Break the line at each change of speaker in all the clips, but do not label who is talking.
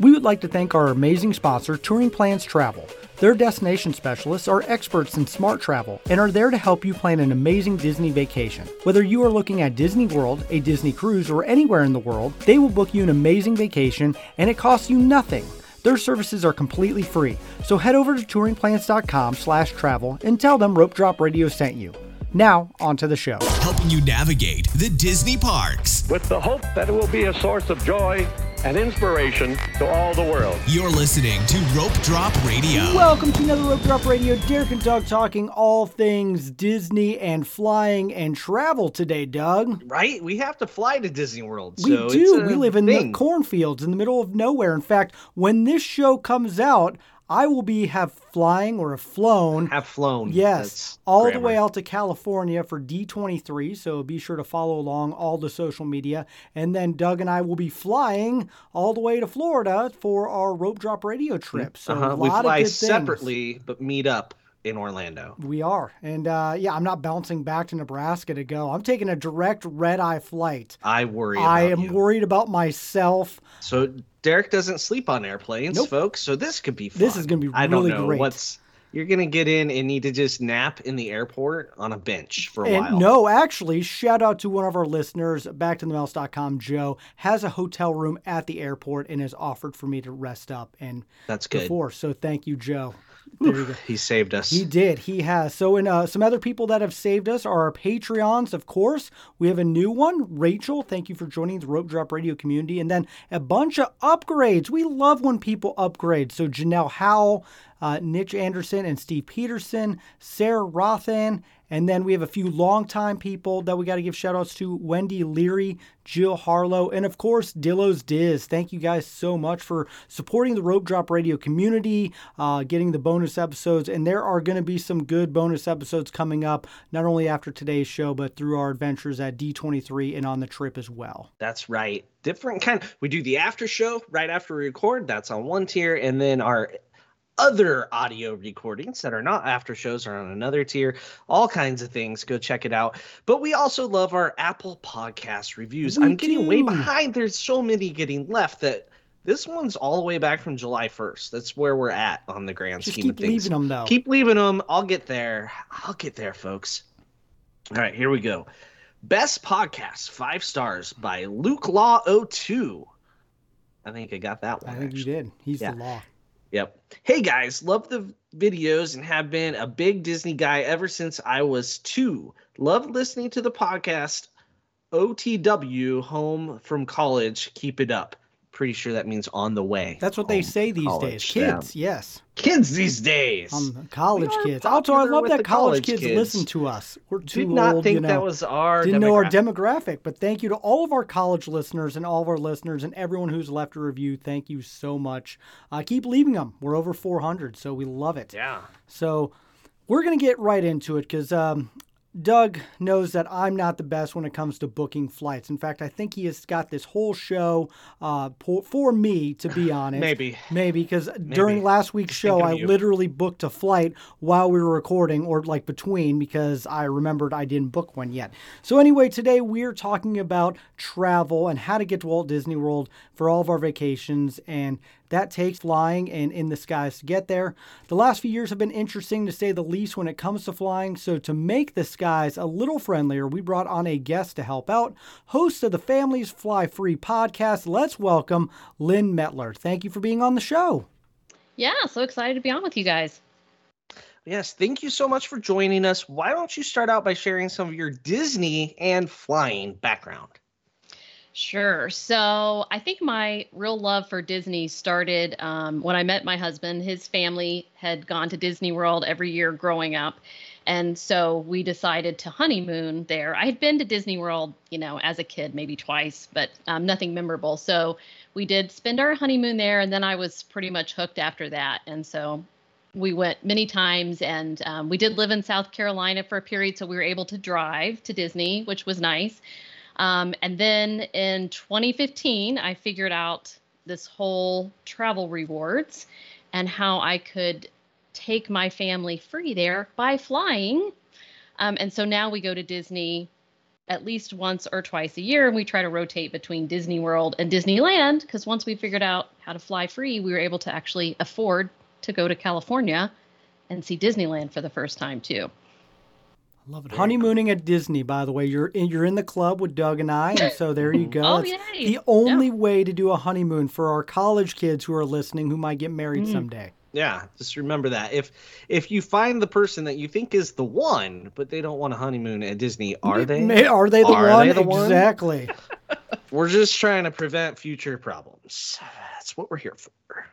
We would like to thank our amazing sponsor, Touring Plans Travel. Their destination specialists are experts in smart travel and are there to help you plan an amazing Disney vacation. Whether you are looking at Disney World, a Disney cruise, or anywhere in the world, they will book you an amazing vacation and it costs you nothing. Their services are completely free, so head over to touringplans.com slash travel and tell them Rope Drop Radio sent you. Now, on to the show.
Helping you navigate the Disney parks.
with the hope that it will be a source of joy and inspiration to all the world.
You're listening to Rope Drop Radio.
Welcome to another Rope Drop Radio. Derek and Doug talking all things Disney and flying and travel today, Doug.
Right? We have to fly to Disney World.
We
so
do.
it's a
We live in the cornfields in the middle of nowhere. In fact, when this show comes out, I will be have flying or have flown.
Have flown.
Yes,
That's
all the way out to California for D23. So be sure to follow along all the social media. And then Doug and I will be flying all the way to Florida for our rope drop radio trip. So
Uh-huh.
a
We
lot
fly
of good things.
separately, but meet up in Orlando.
We are. And uh, yeah, I'm not bouncing back to Nebraska to go. I'm taking a direct red eye flight.
I worry.
I am
you.
worried about myself.
So Derek doesn't sleep on airplanes,
Nope.
folks. So this could be fun.
This is gonna be
I don't know
great.
what's. You're gonna get in and need to just nap in the airport on a bench for a
And
while.
no, actually, shout out to one of our listeners, backtothemouse.com, Joe, has a hotel room at the airport and has offered for me to rest up and
That's good.
before. So thank you, Joe.
He saved us.
He did. He has. So, and uh, some other people that have saved us are our Patreons, of course. We have a new one, Rachel. Thank you for joining the Rope Drop Radio community, and then a bunch of upgrades. We love when people upgrade. So, Janelle Howell, uh, Nitch Anderson, and Steve Peterson, Sarah Rothan, and then we have a few longtime people that we got to give shout outs to Wendy Leary, Jill Harlow, and of course, Dillo's Diz. Thank you guys so much for supporting the Rope Drop Radio community, uh, getting the bonus episodes. And there are going to be some good bonus episodes coming up, not only after today's show, but through our adventures at D23 and on the trip as well.
That's right. Different kind. We do the after show right after we record. That's on one tier, and then our other audio recordings that are not after shows are on another tier. All kinds of things. Go check it out. But we also love our Apple Podcast reviews.
We
I'm getting way behind. There's so many getting left that. This one's all the way back from July 1st. That's where we're at on the grand
Just
scheme of things.
Keep leaving them, though.
Keep leaving them. I'll get there. I'll get there, folks. All right, here we go. Best podcast, five stars by Luke Law 02. I think I got that one.
I think you did. He's
Yeah.
the law.
Yep. Hey guys, love the videos and have been a big Disney guy ever since I was two. Love listening to the podcast OTW home from college. Keep it up. Pretty sure that means on the way.
That's what they say these days. Kids, yes.
Kids these days.
Um, college
We are
kids. Also, I
popular
love
with
that
the
college,
college
kids,
kids.
listen to us. We're too
Did not
old,
think
you know.
that was our
didn't know our
demographic.
demographic, but thank you to all of our college listeners and all of our listeners and everyone who's left a review. Thank you so much. Uh, keep leaving them. We're over 400, so we love it.
Yeah.
So we're going to get right into it because um, Doug knows that I'm not the best when it comes to booking flights. In fact, I think he has got this whole show uh, for, for me, to be honest.
Maybe.
Maybe because during last week's show, I
you.
literally booked a flight while we were recording, or like between, because I remembered I didn't book one yet. So, anyway, today we're talking about travel and how to get to Walt Disney World for all of our vacations. And that takes flying and in the skies to get there. The last few years have been interesting to say the least when it comes to flying. So, to make the skies a little friendlier, we brought on a guest to help out, host of the Families Fly Free podcast. Let's welcome Lynn Mettler. Thank you for being on the show.
Yeah, so excited to be on with you guys.
Yes, thank you so much for joining us. Why don't you start out by sharing some of your Disney and flying background?
Sure. So I think my real love for Disney started um, when I met my husband. His family had gone to Disney World every year growing up. And so we decided to honeymoon there. I had been to Disney World, you know, as a kid, maybe twice, but um, nothing memorable. So we did spend our honeymoon there. And then I was pretty much hooked after that. And so we went many times and um, we did live in South Carolina for a period. So we were able to drive to Disney, which was nice. Um, and then in 2015, I figured out this whole travel rewards and how I could take my family free there by flying. Um, and so now we go to Disney at least once or twice a year and we try to rotate between Disney World and Disneyland because once we figured out how to fly free, we were able to actually afford to go to California and see Disneyland for the first time too.
Love it. Honeymooning at Disney, by the way. You're in, you're in the club with Doug and I, and so there you go.
oh,
It's
yay.
the only
Yeah.
way to do a honeymoon for our college kids who are listening who might get married
Mm.
someday.
Yeah, just remember that. If if you find the person that you think is the one, but they don't want a honeymoon at Disney, are they?
May, are they the
Are
one?
they the one?
exactly.
We're just trying to prevent future problems. That's what we're here for.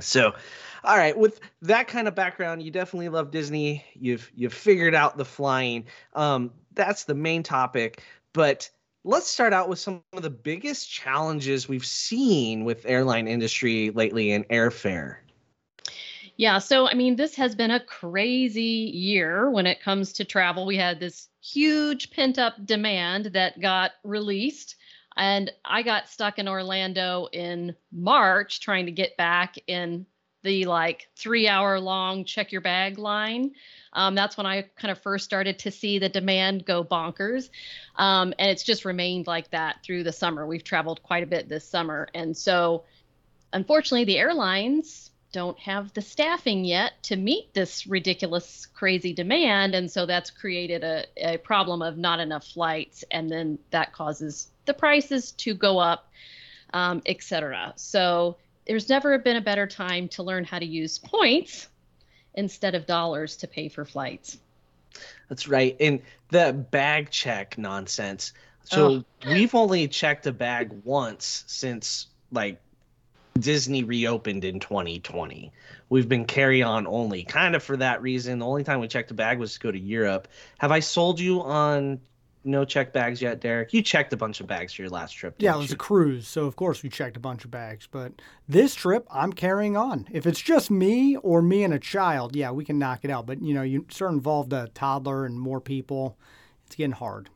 So, all right, with that kind of background, you definitely love Disney. You've you've figured out the flying. Um, that's the main topic. But let's start out with some of the biggest challenges we've seen with airline industry lately in airfare.
Yeah, so I mean, this has been a crazy year when it comes to travel. We had this huge pent up demand that got released, and I got stuck in Orlando in March trying to get back in the like three hour long check your bag line. Um, that's when I kind of first started to see the demand go bonkers. Um, and it's just remained like that through the summer. We've traveled quite a bit this summer. And so, unfortunately, the airlines don't have the staffing yet to meet this ridiculous, crazy demand. And so that's created a, a problem of not enough flights. And then that causes the prices to go up, um, et cetera. So there's never been a better time to learn how to use points instead of dollars to pay for flights.
That's right. And the bag check nonsense. So we've only checked a bag once since like Disney reopened in 2020. We've been carry on only, kind of for that reason. The only time we checked a bag was to go to Europe. Have I sold you on no check bags yet, Derek? You checked a bunch of bags for your last trip.
Yeah, it was
you?
a cruise, so of course we checked a bunch of bags. But this trip, I'm carrying on. If it's just me or me and a child, yeah, we can knock it out. But you know, you start involved a toddler and more people, it's getting hard.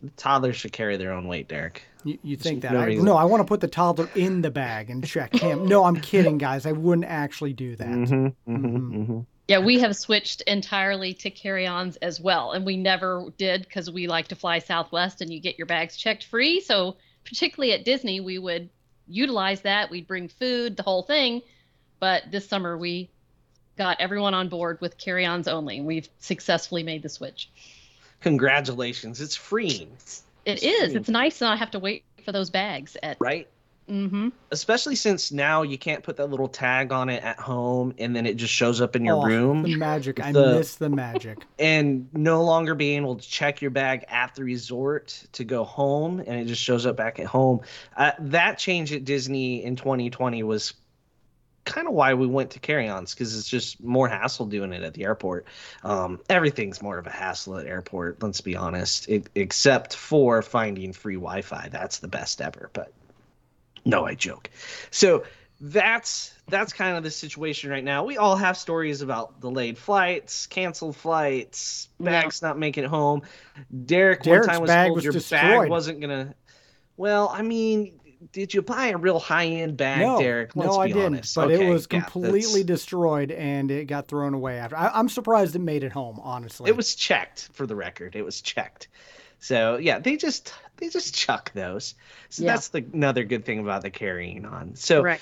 The Toddlers should carry their own weight, Derek.
You, you think that?
no
I,
reason.
no, I want to put the toddler in the bag and check him. No, I'm kidding, guys. I wouldn't actually do that.
Mm-hmm,
Mhm.
Yeah, we have switched entirely to carry ons as well. And we never did because we like to fly Southwest and you get your bags checked free. So, particularly at Disney, we would utilize that. We'd bring food, the whole thing. But this summer, we got everyone on board with carry ons only. We've successfully made the switch.
Congratulations. It's freeing,
It is. It's nice to not have to wait for those bags at.
right?
Mm-hmm.
especially since now you can't put that little tag on it at home and then it just shows up in your
Oh,
room
The magic. I miss the magic.
and no longer being able to check your bag at the resort to go home and it just shows up back at home uh, that change at disney in 2020 was kind of why we went to carry-ons because it's just more hassle doing it at the airport um, everything's more of a hassle at airport let's be honest e- except for finding free wi-fi that's the best ever but no i joke so that's that's kind of the situation right now. We all have stories about delayed flights, canceled flights,
Yeah.
bags not making it home. Derek
Derek's
one time was
bag
told
was
your bag
destroyed.
wasn't gonna. Well, I mean, did you buy a real high end bag,
No,
Derek? Let's
no, I didn't.
honest.
But
Okay,
it was
yeah,
completely
that's-
destroyed and it got thrown away after. I, I'm surprised it made it home. Honestly,
It was checked for the record. It was checked. So yeah, they just they just chuck those. So
Yeah.
that's the another good thing about the carrying on. So
Right.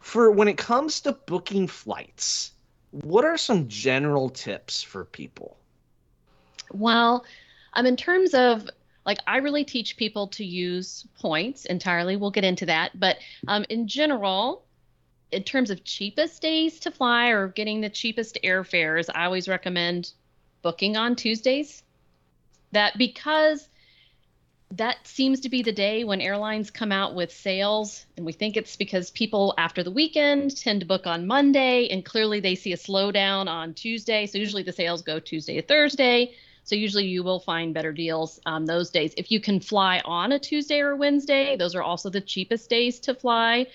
for when it comes to booking flights, what are some general tips for people?
Well, um, in terms of like, I really teach people to use points entirely. We'll get into that. But um, in general, in terms of cheapest days to fly or getting the cheapest airfares, I always recommend booking on Tuesdays. That because that seems to be the day when airlines come out with sales. And we think it's because people after the weekend tend to book on monday and clearly they see a slowdown on tuesday. So usually the sales go tuesday to thursday. So usually you will find better deals um, those days. If you can fly on a tuesday or wednesday those are also the cheapest days to fly.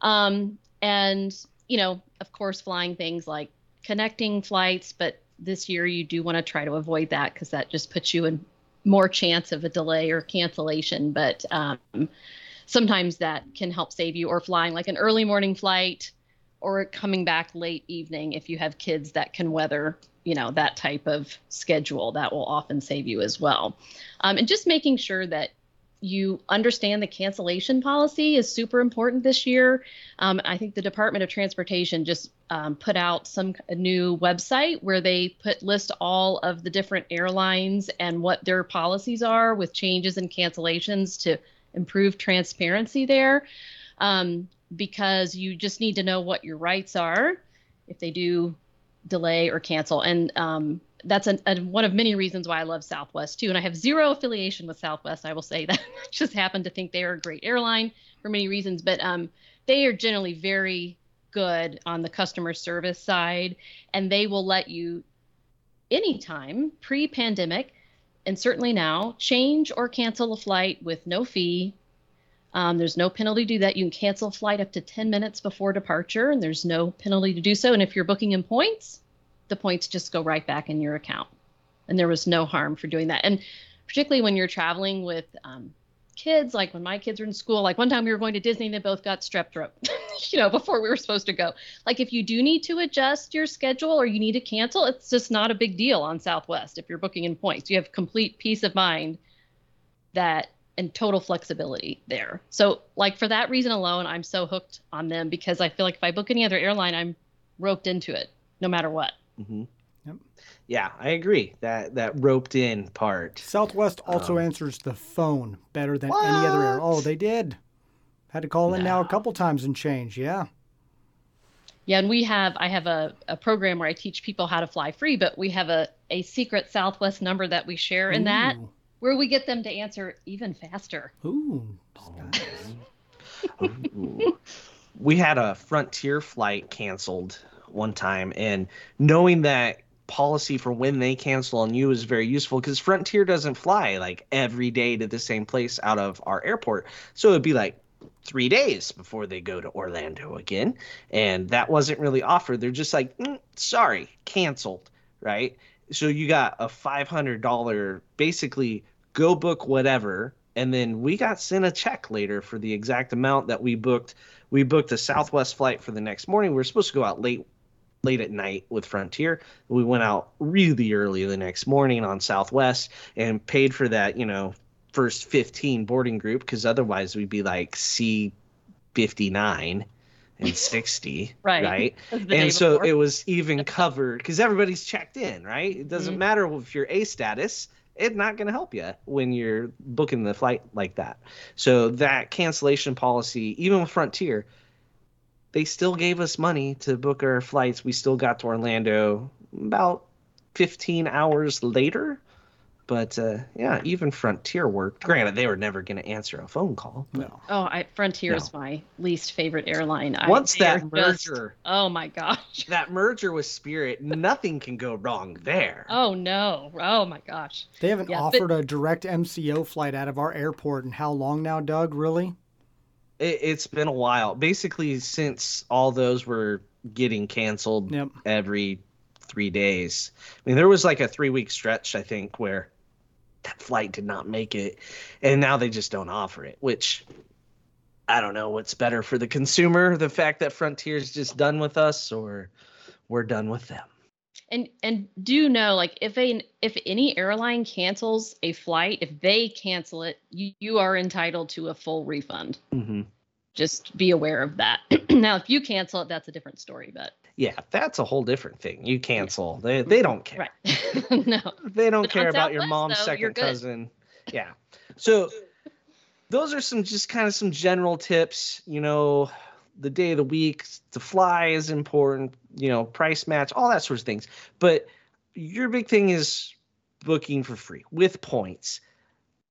Um, and you know of course flying things like connecting flights but this year you do want to try to avoid that because that just puts you in more chance of a delay or cancellation, but um, sometimes that can help save you. Or flying like an early morning flight or coming back late evening if you have kids that can weather you know that type of schedule that will often save you as well um, and just making sure that you understand the cancellation policy is super important this year. Um, I think the Department of Transportation just um, put out some new website where they put list all of the different airlines and what their policies are with changes and cancellations to improve transparency there. Um, because you just need to know what your rights are if they do delay or cancel. And um, that's an, one of many reasons why I love Southwest too. And I have zero affiliation with Southwest. I will say that I just happen to think they are a great airline for many reasons, but um, they are generally very good on the customer service side, and they will let you anytime pre-pandemic and certainly now change or cancel a flight with no fee. Um, there's no penalty to do that. You can cancel a flight up to 10 minutes before departure, and there's no penalty to do so. And if you're booking in points, the points just go right back in your account. And there was no harm for doing that. And particularly when you're traveling with um, kids, like when my kids were in school, like one time we were going to Disney and they both got strep throat, you know, before we were supposed to go. Like if you do need to adjust your schedule or you need to cancel, it's just not a big deal on Southwest if you're booking in points. You have complete peace of mind that and total flexibility there. So like for that reason alone, I'm so hooked on them because I feel like if I book any other airline, I'm roped into it no matter what.
Mm-hmm. Yep. Yeah, I agree. That that roped in part.
Southwest also um, answers the phone better than what? any other air. Oh, they did. Had to call in no. now a couple times and change. Yeah.
Yeah, and we have I have a, a program where I teach people how to fly free, but we have a, a secret Southwest number that we share in Ooh. that where we get them to answer even faster.
Ooh.
Ooh. we had a Frontier flight canceled one time, and knowing that policy for when they cancel on you is very useful because Frontier doesn't fly like every day to the same place out of our airport. So it'd be like three days before they go to Orlando again. And that wasn't really offered. They're just like, mm, sorry, canceled, right? So you got a $500 basically go book whatever. And then we got sent a check later for the exact amount that we booked. We booked a Southwest flight for the next morning. We were supposed to go out late late at night with Frontier. We went out really early the next morning on Southwest and paid for that, you know, first 15 boarding group because otherwise we'd be like C 59 and 60 right, right? and so before. it was even covered because everybody's checked in right it doesn't mm-hmm. matter if you're a status it's not going to help you when you're booking the flight like that so that cancellation policy even with frontier they still gave us money to book our flights. We still got to Orlando about 15 hours later. But uh, yeah, even Frontier worked. Granted, they were never going to answer a phone call.
No.
Oh, I, Frontier no. is my least favorite airline.
Once I, that merger,
just, oh my gosh,
that merger with Spirit, nothing can go wrong there.
Oh no, oh my gosh.
They haven't yeah, offered but, a direct MCO flight out of our airport in how long now, Doug? Really?
It, has been a while. Basically, since all those were getting canceled yep. every three days. I mean, there was like a three week stretch, I think, where that flight did not make it, and now they just don't offer it. Which I don't know what's better for the consumer: the fact that Frontier's just done with us, or we're done with them.
And and do know like if a if any airline cancels a flight, if they cancel it, you, you are entitled to a full refund.
Mm-hmm.
Just be aware of that. now, if you cancel it, that's a different story. But
yeah, that's a whole different thing. You cancel, they they don't care.
Right. no,
they don't but care about your mom's though, second cousin. Yeah. So those are some just kind of some general tips. You know, the day of the week to fly is important you know price match all that sorts of things. But your big thing is booking for free with points.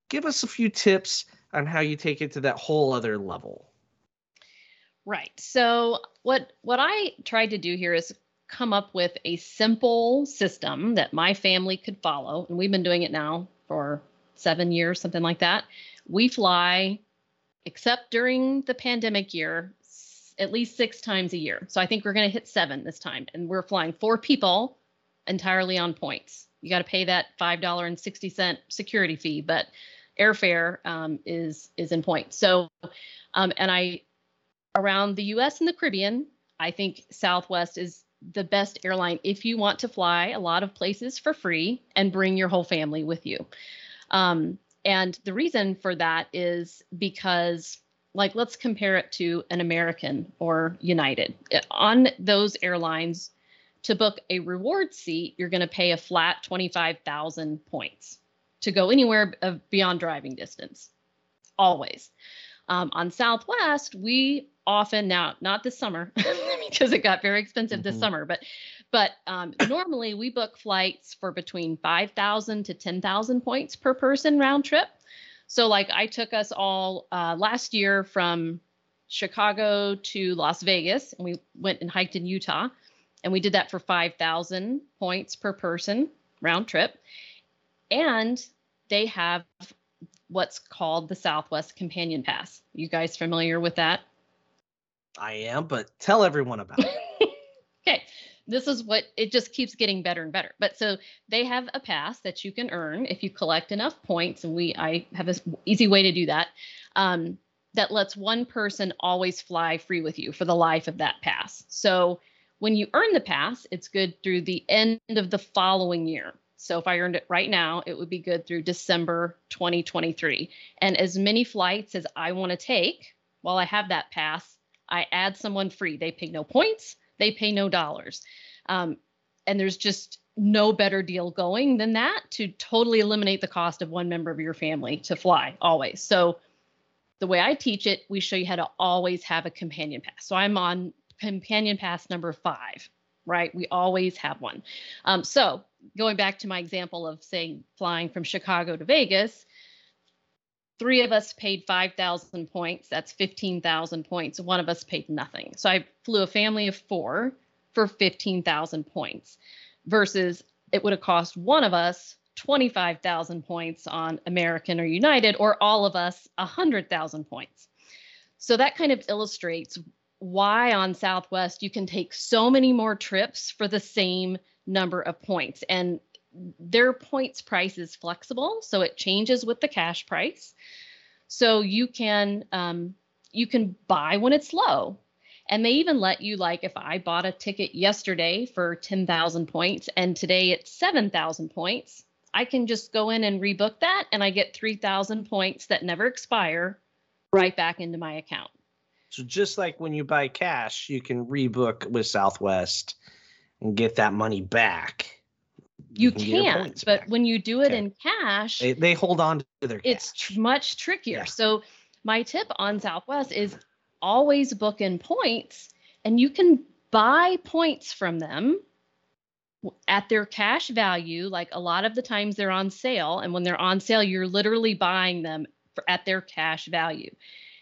Give us a few tips on how you take it to that whole other level.
Right. So what what i tried to do here is come up with a simple system that my family could follow and we've been doing it now for seven years something like that. We fly except during the pandemic year at least six times a year. So I think we're going to hit seven this time. And we're flying four people entirely on points. You got to pay that $5.60 security fee, but airfare um, is is in points. So, um, and I around the U.S. and the Caribbean, I think Southwest is the best airline if you want to fly a lot of places for free and bring your whole family with you. Um, and the reason for that is because, like, let's compare it to an American or United. On those airlines, to book a reward seat, you're going to pay a flat 25,000 points to go anywhere beyond driving distance, always. Um, on Southwest, we often now not this summer because it got very expensive mm-hmm. this summer, but but um, normally we book flights for between 5,000 to 10,000 points per person round trip. So like I took us all uh, last year from Chicago to Las Vegas, and we went and hiked in Utah, and we did that for 5,000 points per person round trip. And they have what's called the Southwest Companion Pass. You guys familiar with that?
I am, but tell everyone about it.
This is what it just keeps getting better and better. But so they have a pass that you can earn if you collect enough points, and we I have an easy way to do that. Um, that lets one person always fly free with you for the life of that pass. So when you earn the pass, it's good through the end of the following year. So if I earned it right now, it would be good through December 2023. And as many flights as I want to take while I have that pass, I add someone free. They pay no points, they pay no dollars. Um, and there's just no better deal going than that to totally eliminate the cost of one member of your family to fly always. So the way I teach it, we show you how to always have a companion pass. So I'm on companion pass number five, right? We always have one. Um, so going back to my example of saying flying from Chicago to Vegas, three of us paid 5,000 points. That's 15,000 points. One of us paid nothing. So I flew a family of four for 15,000 points versus it would have cost one of us 25,000 points on American or United, or all of us 100,000 points. So that kind of illustrates why on Southwest you can take so many more trips for the same number of points. And their points price is flexible, so it changes with the cash price. So you can um, you can buy when it's low, and they even let you like if I bought a ticket yesterday for ten thousand points and today it's seven thousand points, I can just go in and rebook that, and I get three thousand points that never expire right back into my account.
So just like when you buy cash, you can rebook with Southwest and get that money back
you, you can, not but back. when you do it okay. in cash,
they, they, hold on to their cash.
It's tr- much trickier. Yeah. So my tip on Southwest is always book in points, and you can buy points from them at their cash value. Like a lot of the times they're on sale, and when they're on sale, you're literally buying them for, at their cash value.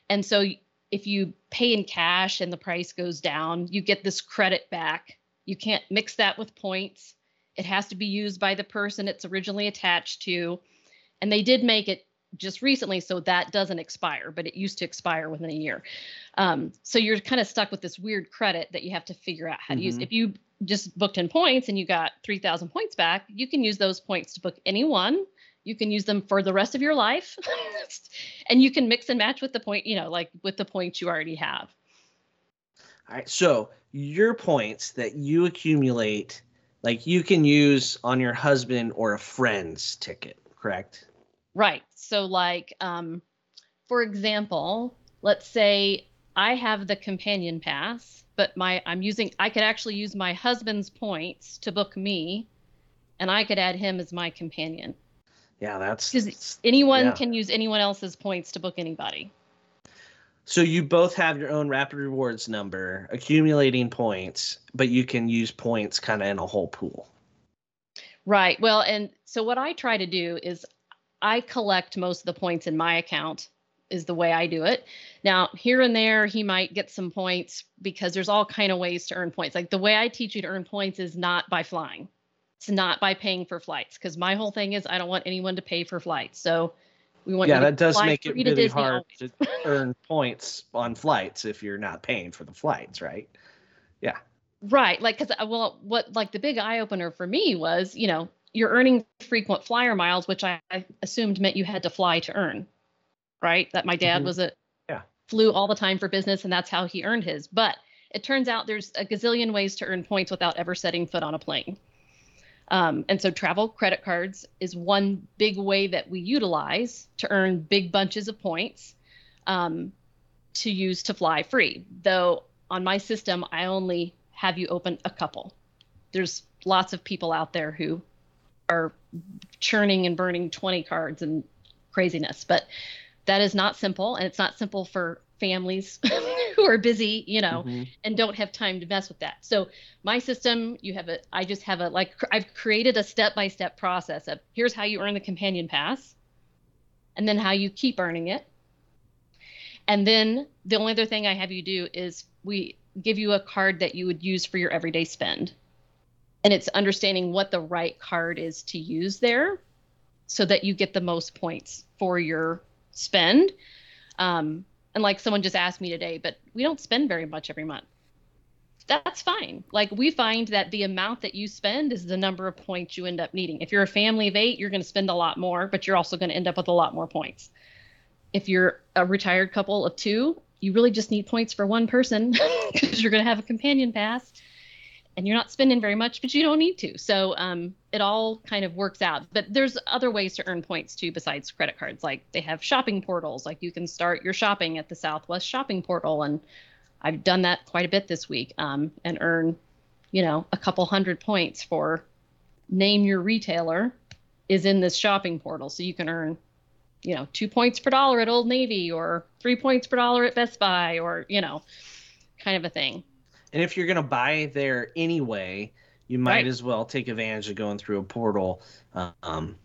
And so if you pay in cash and the price goes down, you get this credit back. You can't mix that with points it has to be used by the person it's originally attached to. And they did make it just recently so that doesn't expire, but it used to expire within a year. Um, so you're kind of stuck with this weird credit that you have to figure out how to mm-hmm. use. If you just booked in points and you got 3,000 points back, you can use those points to book anyone. You can use them for the rest of your life. and you can mix and match with the point, you know, like with the points you already have.
All right. So your points that you accumulate like you can use on your husband or a friend's ticket, correct?
Right. So like um for example, let's say I have the companion pass, but my I'm using I could actually use my husband's points to book me and I could add him as my companion.
Yeah, that's
because anyone yeah. can use anyone else's points to book anybody.
So you both have your own rapid rewards number, accumulating points, but you can use points kind of in a whole pool.
Right. Well, and so what I try to do is I collect most of the points in my account is the way I do it. Now, here and there he might get some points because there's all kind of ways to earn points. Like the way I teach you to earn points is not by flying. It's not by paying for flights because my whole thing is I don't want anyone to pay for flights. So
we want yeah, that does make it really hard to earn points on flights if you're not paying for the flights, right? Yeah.
Right. Like, because, uh, well, what, like, the big eye opener for me was, you know, you're earning frequent flyer miles, which I, I assumed meant you had to fly to earn, right? That my dad mm-hmm. was a, yeah, flew all the time for business and that's how he earned his. But it turns out there's a gazillion ways to earn points without ever setting foot on a plane. Um, and so travel credit cards is one big way that we utilize to earn big bunches of points um, to use to fly free. Though on my system, I only have you open a couple. There's lots of people out there who are churning and burning 20 cards and craziness, but that is not simple. And it's not simple for families who are busy, you know, mm-hmm. and don't have time to mess with that. So my system, you have a, I just have a, like, I've created a step-by-step process of here's how you earn the companion pass and then how you keep earning it. And then the only other thing I have you do is we give you a card that you would use for your everyday spend. And it's understanding what the right card is to use there so that you get the most points for your spend. Um, and like someone just asked me today, but we don't spend very much every month. That's fine. Like we find that the amount that you spend is the number of points you end up needing. If you're a family of eight, you're going to spend a lot more, but you're also going to end up with a lot more points. If you're a retired couple of two, you really just need points for one person because you're going to have a companion pass and you're not spending very much, but you don't need to. So um, it all kind of works out. But there's other ways to earn points too besides credit cards. Like they have shopping portals. Like you can start your shopping at the Southwest Shopping Portal, and I've done that quite a bit this week um, and earn, you know, a couple hundred points for name your retailer is in this shopping portal, so you can earn, you know, two points per dollar at Old Navy or three points per dollar at Best Buy or you know, kind of a thing.
And if you're going to buy there anyway, you might right. as well take advantage of going through a portal. Um,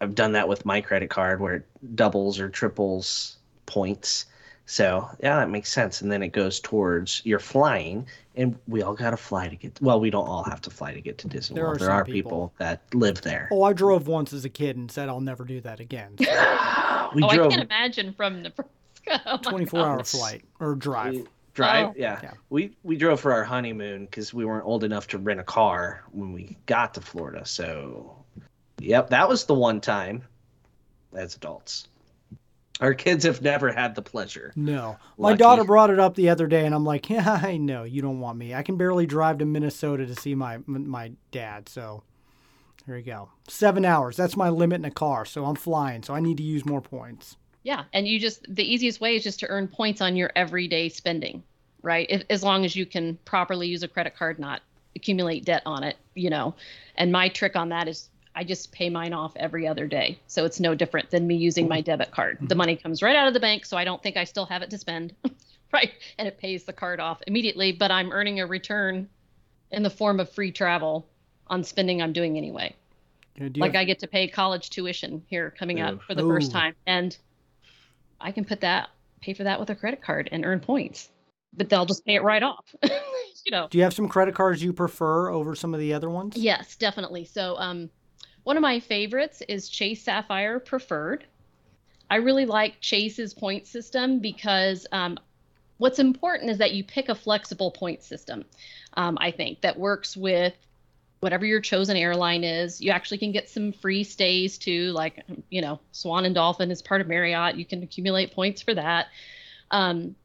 I've done that with my credit card where it doubles or triples points. So yeah, that makes sense. And then it goes towards your flying, and we all got to fly to get. Well, we don't all have to fly to get to Disney there World. Are there are people. people. that live there.
Oh, I drove once as a kid and said I'll never do that again. So.
we oh, drove... I can't imagine from Nebraska.
Oh Twenty-four hour flight or drive. We,
drive. Oh. Yeah. yeah. We we drove for our honeymoon because we weren't old enough to rent a car when we got to Florida. So, yep, that was the one time as adults. Our kids have never had the pleasure.
No. My daughter brought it up the other day, and I'm like, yeah, I know you don't want me. I can barely drive to Minnesota to see my my dad. So, here you go. Seven hours. That's my limit in a car. So I'm flying. So I need to use more points.
Yeah, and you just the easiest way is just to earn points on your everyday spending, right? If, as long as you can properly use a credit card, not accumulate debt on it, you know. And my trick on that is I just pay mine off every other day. So it's no different than me using my debit card. The money comes right out of the bank, so I don't think I still have it to spend, right? And it pays the card off immediately, but I'm earning a return in the form of free travel on spending I'm doing anyway. Yeah, like have... I get to pay college tuition here coming up for the Ooh. first time. And I can put that, pay for that with a credit card and earn points, but they'll just pay it right off. you know.
Do you have some credit cards you prefer over some of the other ones?
Yes, definitely. So, um, one of my favorites is Chase Sapphire Preferred. I really like Chase's point system because um, what's important is that you pick a flexible point system. Um, I think that works with whatever your chosen airline is. You actually can get some free stays too, like you know, Swan and Dolphin is part of Marriott. You can accumulate points for that. Um,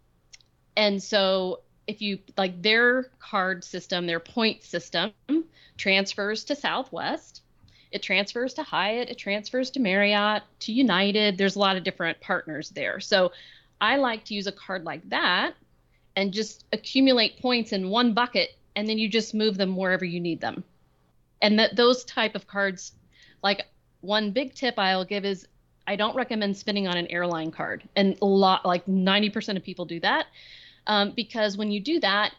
and so if you like their card system, their point system transfers to Southwest. It transfers to Hyatt, it transfers to Marriott, to United. There's a lot of different partners there. So I like to use a card like that and just accumulate points in one bucket and then you just move them wherever you need them and that those type of cards like one big tip i'll give is i don't recommend spending on an airline card. And a lot like 90% of people do that um, because when you do that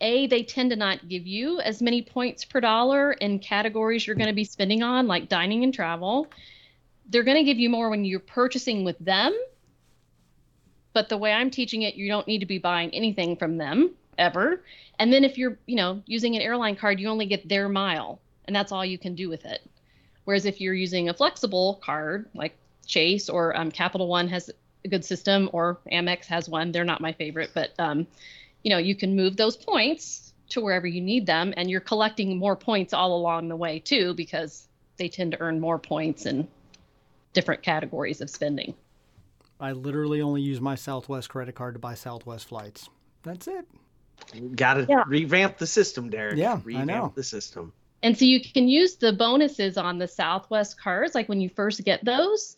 a they tend to not give you as many points per dollar in categories you're going to be spending on like dining and travel. They're going to give you more when you're purchasing with them. But the way i'm teaching it you don't need to be buying anything from them ever. And then if you're you know using an airline card you only get their mile and that's all you can do with it. Whereas if you're using a flexible card like Chase or um, Capital One has a good system, or Amex has one, they're not my favorite, but um, you know you can move those points to wherever you need them, and you're collecting more points all along the way too because they tend to earn more points in different categories of spending.
I literally only use my Southwest credit card to buy Southwest flights. That's it.
Got to
Yeah.
revamp the system, Derek.
Yeah, I
revamp
know.
the system.
And so you can use the bonuses on the Southwest cards, like when you first get those,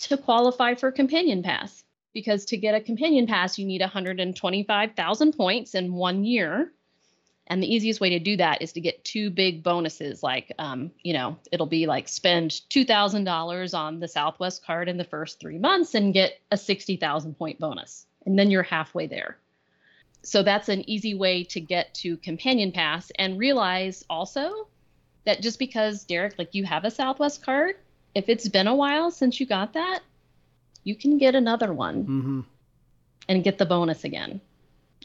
to qualify for Companion Pass. Because to get a Companion Pass, you need 125,000 points in one year. And the easiest way to do that is to get two big bonuses. Like, um, you know, it'll be like spend $2,000 on the Southwest card in the first three months and get a 60,000 point bonus. And then you're halfway there so that's an easy way to get to companion pass and realize also that just because derek like you have a southwest card if it's been a while since you got that you can get another one
Mm-hmm.
and get the bonus again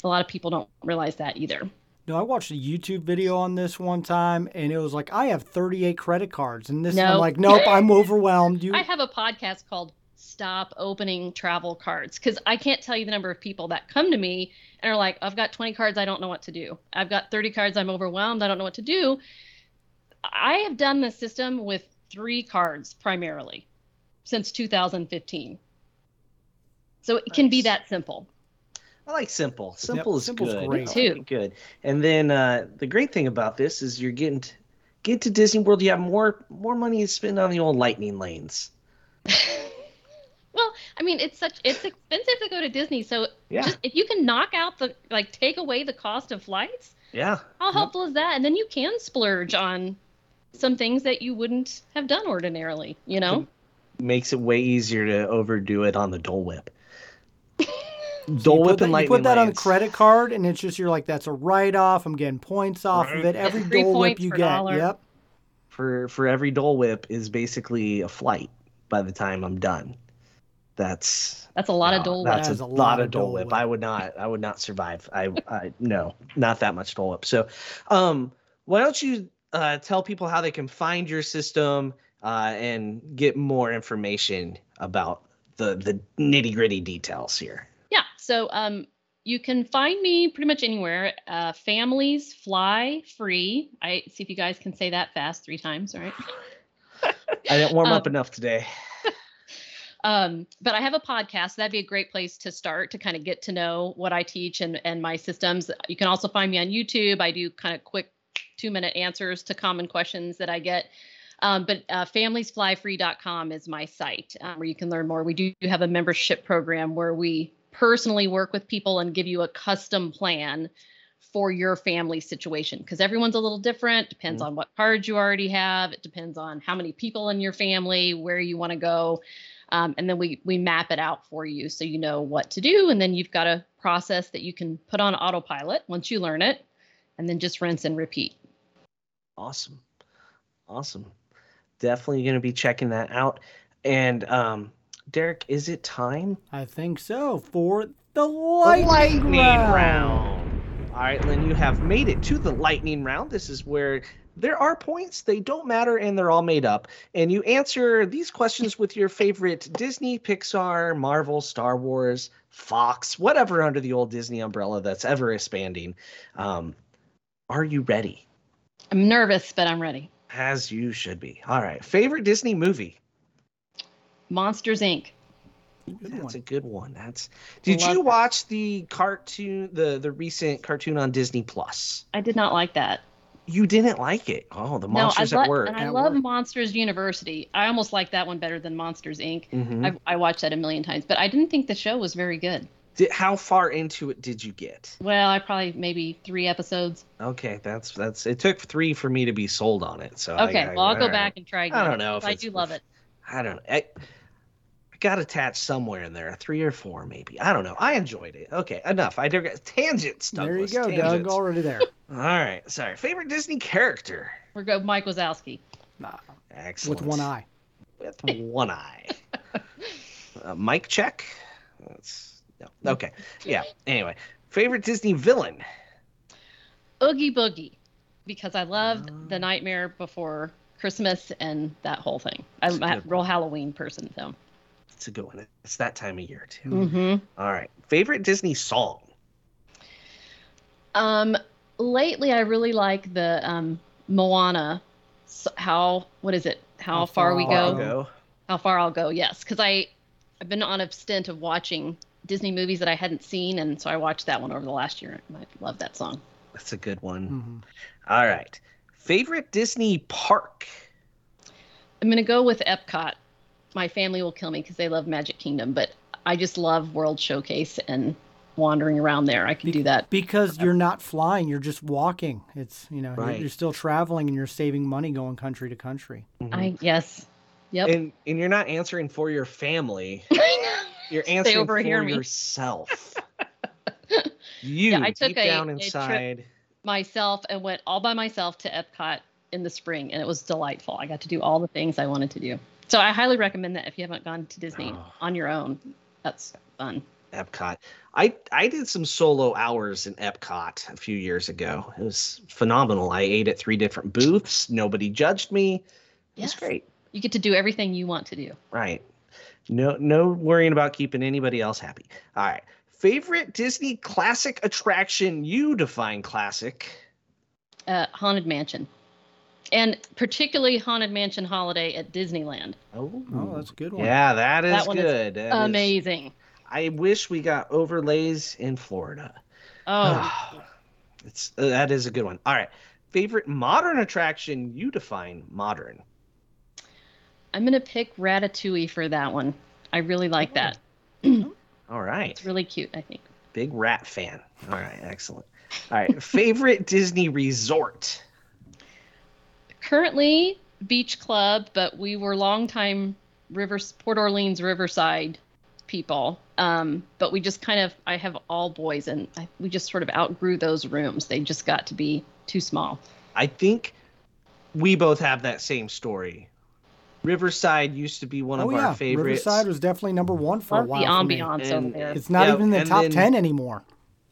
a lot of people don't realize that either
No, I watched a YouTube video on this one time, and it was like I have 38 credit cards, and this
No.
I'm like, nope, I'm overwhelmed. You,
i have a podcast called stop opening travel cards because i can't tell you the number of people that come to me and are like i've got 20 cards i don't know what to do i've got 30 cards i'm overwhelmed i don't know what to do i have done this system with three cards primarily since 2015 so it can be that simple
I like simple. Simple is
simple's
good.
great.
Too.
Good. And then uh, the great thing about this is you're getting to, get to Disney World. You have more more money to spend on the old lightning lanes.
well i mean it's such it's expensive to go to disney so
Yeah.
just if you can knock out the like take away the cost of flights
Yeah.
How helpful is that? And then you can splurge on some things that you wouldn't have done ordinarily, you know?
Makes it way easier to overdo it on the Dole Whip.
you
Dole
put
Whip
that,
and
you put that on a credit card, and it's just you're like, that's a write off. I'm getting points off of it. Every
Three
Dole Whip you get.
dollar.
Yep.
for for every Dole Whip is basically a flight by the time I'm done. That's
That's a lot of
no,
Dole
That's
Whip.
a lot of Dole Whip. I would not. I would not survive. I. I no, not that much Dole Whip. So, um, why don't you uh, tell people how they can find your system uh, and get more information about the the nitty gritty details here.
Yeah. So um you can find me pretty much anywhere. Uh families fly free. I see if you guys can say that fast three times, all right?
I didn't warm up
Um,
enough today.
Um, but I have a podcast. That'd be a great place to start to kind of get to know what I teach and, and my systems. You can also find me on YouTube. I do kind of quick two minute answers to common questions that I get. Um, but uh, familiesflyfree.com is my site um, where you can learn more. We do have a membership program where we personally work with people and give you a custom plan for your family situation because everyone's a little different. Depends on what cards you already have. It depends on how many people in your family, where you want to go. Um, and then we we map it out for you so you know what to do and then you've got a process that you can put on autopilot once you learn it and then just rinse and repeat
Awesome. Awesome. Definitely going to be checking that out. And um, Derek, is it time?
I think so. For the
The
lightning, round.
round. All right, Lynn, you have made it to the lightning round. This is where there are points, they don't matter, and they're all made up. And you answer these questions with your favorite Disney, Pixar, Marvel, Star Wars, Fox, whatever under the old Disney umbrella that's ever expanding. Um, are you ready?
i'm nervous but i'm ready
As you should be. All right. Favorite Disney movie?
monsters inc
Good
That's
one.
a good one. That's. Did
Love
you
that.
watch the cartoon, the the recent cartoon on Disney Plus?
i did not like that
You didn't like it. Oh, the
no
monsters
I
at
lo-
work.
and i
At
love
work.
monsters university i almost like that one better than monsters inc
Mhm.
I, I watched that a million times but i didn't think the show was very good
Did, how far into it did you get?
well i probably maybe three episodes
Okay, that's that's. It took three for me to be sold on it. So
okay
I,
well i'll go
all right.
back and try again
I don't know if
i do love it
I don't know. I, I got attached somewhere in there, three or four maybe. I don't know. I enjoyed it. Okay, enough. I dig- tangents.
There you
Douglas,
go, Doug. Already there.
All right. Sorry. Favorite Disney character.
we're go mike wazowski
Nah,
Excellent.
with one eye.
with one eye. uh, mic check. That's no. Okay. Yeah. Anyway, favorite Disney villain.
Oogie Boogie because I loved
Oh.
the Nightmare Before Christmas and that whole thing. I'm
a
a real Halloween person, so.
It's a good one. It's that time of year too.
hmm
All right. Favorite Disney song.
Um, lately I really like the um Moana. s how what is it? How,
How
far,
Far
we
I'll
go?
Go.
Go.
How far I'll go? Yes, because I I've been on a stint of watching Disney movies that I hadn't seen, and so I watched that one over the last year. and I love that song.
That's a good one.
Mhm.
All right. Favorite Disney park?
I'm gonna go with Epcot. My family will kill me because they love Magic Kingdom, but I just love World Showcase and wandering around there. I can do that.
Because you're not flying, you're just walking. It's you know you're- you're still traveling and you're saving money going country to country.
I yes, yep.
And and you're not answering for your family. You're
They
answering for
me.
yourself. you
Yeah, I took
deep
a-
down
a trip-
inside.
myself and went all by myself to Epcot in the spring, and it was delightful. I got to do all the things I wanted to do. So I highly recommend that if you haven't gone to Disney
Oh.
on your own. That's fun.
Epcot. I I did some solo hours in Epcot a few years ago. It was phenomenal. I ate at three different booths. Nobody judged me. It
Yes.
was great.
You get to do everything you want to do.
Right. No no worrying about keeping anybody else happy. All right. Favorite Disney classic attraction you define classic.
Uh, Haunted Mansion, and particularly Haunted Mansion Holiday at Disneyland.
Oh,
Oh, that's a good one.
yeah, that is
That one is
good. That is-
Amazing.
I wish we got overlays in Florida.
Oh,
it's uh, that is a good one. All right. Favorite modern attraction you define modern.
I'm gonna pick Ratatouille for that one. I really like that.
All right.
It's really cute. I think.
Big rat fan. All right, excellent. All right. Favorite Disney resort.
Currently beach club but we were longtime rivers port orleans riverside people um, but we just kind of i have all boys and I, we just sort of outgrew those rooms they just got to be too small
I think we both have that same story. Riverside used to be one
oh
of
yeah,
our favorites.
Riverside was definitely number one for
love
a
the
while. for me.
ambiance over there
It's not
Yeah,
even in the top ten anymore.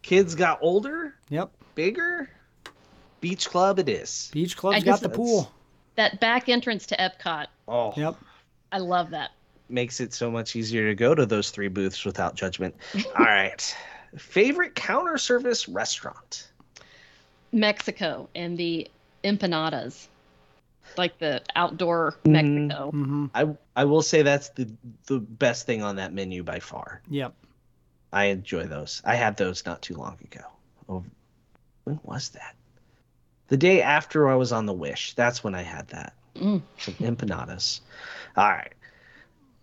Kids got older,
Yep,
bigger. Beach club it is.
Beach Club's
I
got the pool.
that back entrance to epcot
Oh,
Yep.
i love that
makes it so much easier to go to those three booths without judgment. All right. Favorite counter service restaurant.
mexico and the empanadas like the outdoor
Mhm.
mexico
hmm
I I will say that's the the best thing on that menu by far.
Yep.
I enjoy those. I had those not too long ago. Oh, when was that? The day after I was on the Wish. That's when I had that.
Mm.
Some empanadas. All right.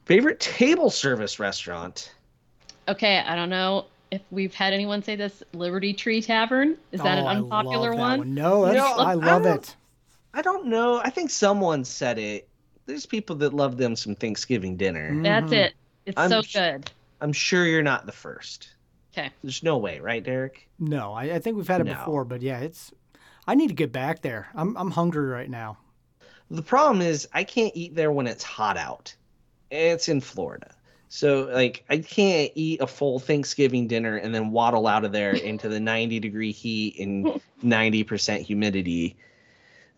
Favorite table service restaurant.
okay i don't know if we've had anyone say this liberty tree tavern is that
Oh, I
an
love
unpopular
that
one
No, that's,
No,
I
I
love
don't-
it.
I don't know. I think someone said it. There's people that love them some Thanksgiving dinner.
That's
Mhm.
it. It's
I'm
so
sh-
good.
I'm sure you're not the first.
Okay.
There's no way, right, Derek?
No, I, I think we've had it
No.
before, but yeah, it's. I need to get back there. I'm I'm hungry right now.
The problem is I can't eat there when it's hot out. It's in Florida. So like I can't eat a full Thanksgiving dinner and then waddle out of there into the 90 degree heat and 90% humidity.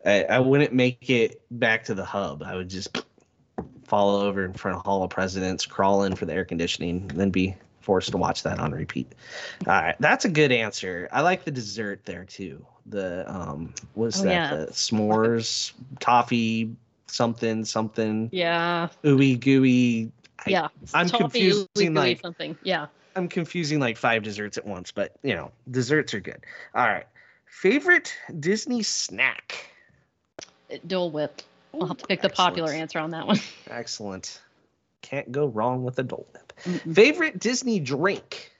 I, I wouldn't make it back to the hub. I would just fall over in front of Hall of Presidents, crawl in for the air conditioning, and then be forced to watch that on repeat. All right, that's a good answer. I like the dessert there too. The um, was
Oh,
that?
yeah.
The s'mores, toffee, something, something,
Yeah.
ooey gooey. I-
Yeah.
I'm
Toffee,
confusing, like-
something. Yeah.
I'm confusing like five desserts at once, but you know, desserts are good. All right, favorite Disney snack.
Dole Whip. I'll have to pick the popular answer on that one.
Excellent. Can't go wrong with a Dole Whip. Favorite Disney drink.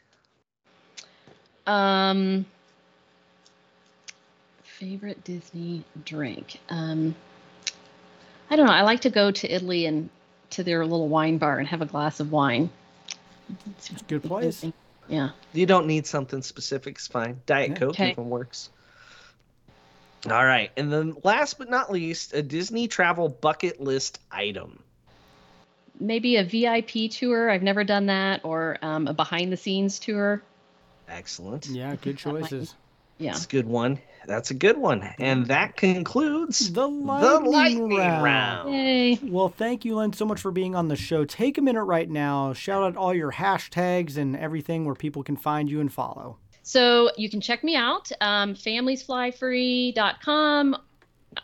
Um, favorite Disney drink. Um, I don't know. I like to go to Italy and to their little wine bar and have a glass of wine.
It's a good place.
Yeah.
You don't need something specific. It's fine. Diet
Yeah.
Coke
Okay.
even works. All right, and then last but not least, a Disney travel bucket list item.
Maybe a VIP tour. I've never done that, or um, a behind the scenes tour.
Excellent.
Yeah, good
That might
choices.
Yeah.
That's a good one. That's a good one. And that concludes
The
the
lightning,
lightning
round.
round.
Yay.
Well, thank you, Lynn, so much for being on the show. Take a minute right now, shout out all your hashtags and everything where people can find you and follow.
So you can check me out, um, familiesflyfree.com,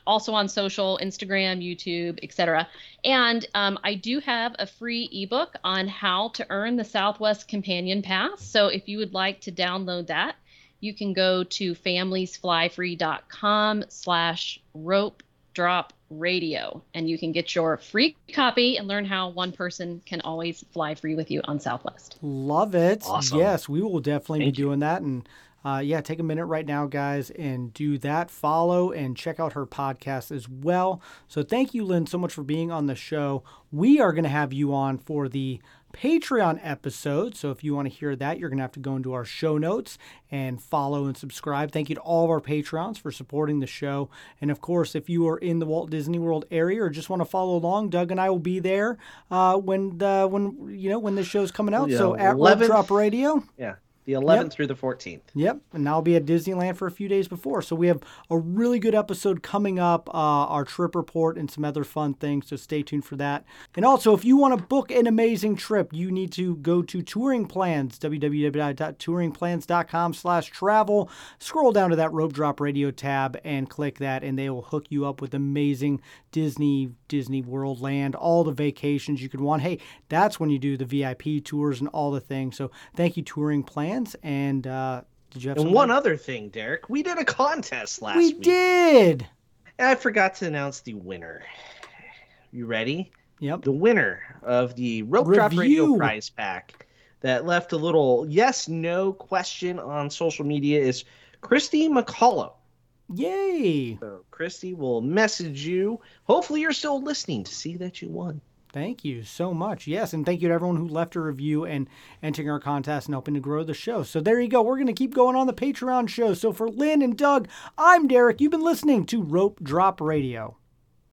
also on social instagram youtube etc and um, i do have a free ebook on how to earn the southwest companion pass. So if you would like to download that you can go to familiesflyfree.com slash rope drop radio and you can get your free copy and learn how one person can always fly free with you on southwest.
Love it.
Awesome.
yes we will definitely
Thank
be doing that and uh, yeah, take a minute right now, guys, and do that. Follow and check out her podcast as well. So, thank you, Lynn, so much for being on the show. We are going to have you on for the Patreon episode. So, if you want to hear that, you're going to have to go into our show notes and follow and subscribe. Thank you to all of our Patreons for supporting the show. And of course, if you are in the Walt Disney World area or just want to follow along, Doug and I will be there uh, when the when you know when the show's coming out.
Yeah,
so at
11th.
Rope Drop Radio.
Yeah. The 11th
Yep.
through the 14th.
Yep, and I'll be at Disneyland for a few days before. So we have a really good episode coming up, uh, our trip report and some other fun things. So stay tuned for that. And also, if you want to book an amazing trip, you need to go to Touring Plans, www.touringplans.com/travel. Scroll down to that Rope Drop Radio tab and click that, and they will hook you up with amazing Disney, Disney World Land, all the vacations you could want. Hey, that's when you do the VIP tours and all the things. So thank you, Touring Plans. And uh, did you have
And one other thing, Derek, we did a contest last week.
we
week.
did.
And I forgot to announce the winner. You ready?
Yep.
The winner of the Rope Drop Radio prize pack that left a little yes no question on social media is Christy McCullough.
Yay.
So Christy will message you. Hopefully you're still listening to see that you won.
Thank you so much. Yes, and thank you to everyone who left a review and entering our contest and helping to grow the show. So there you go. We're going to keep going on the Patreon show. So for Lynn and Doug, I'm Derek. You've been listening to Rope Drop Radio.